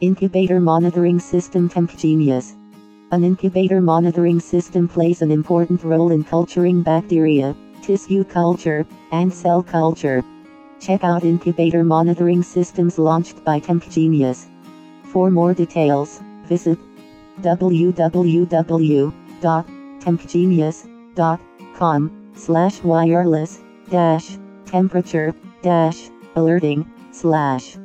Incubator Monitoring System TempGenius. An incubator monitoring system plays an important role in culturing bacteria, tissue culture, and cell culture. Check out incubator monitoring systems launched by TempGenius. For more details, visit www.tempgenius.com slash wireless dash temperature dash alerting slash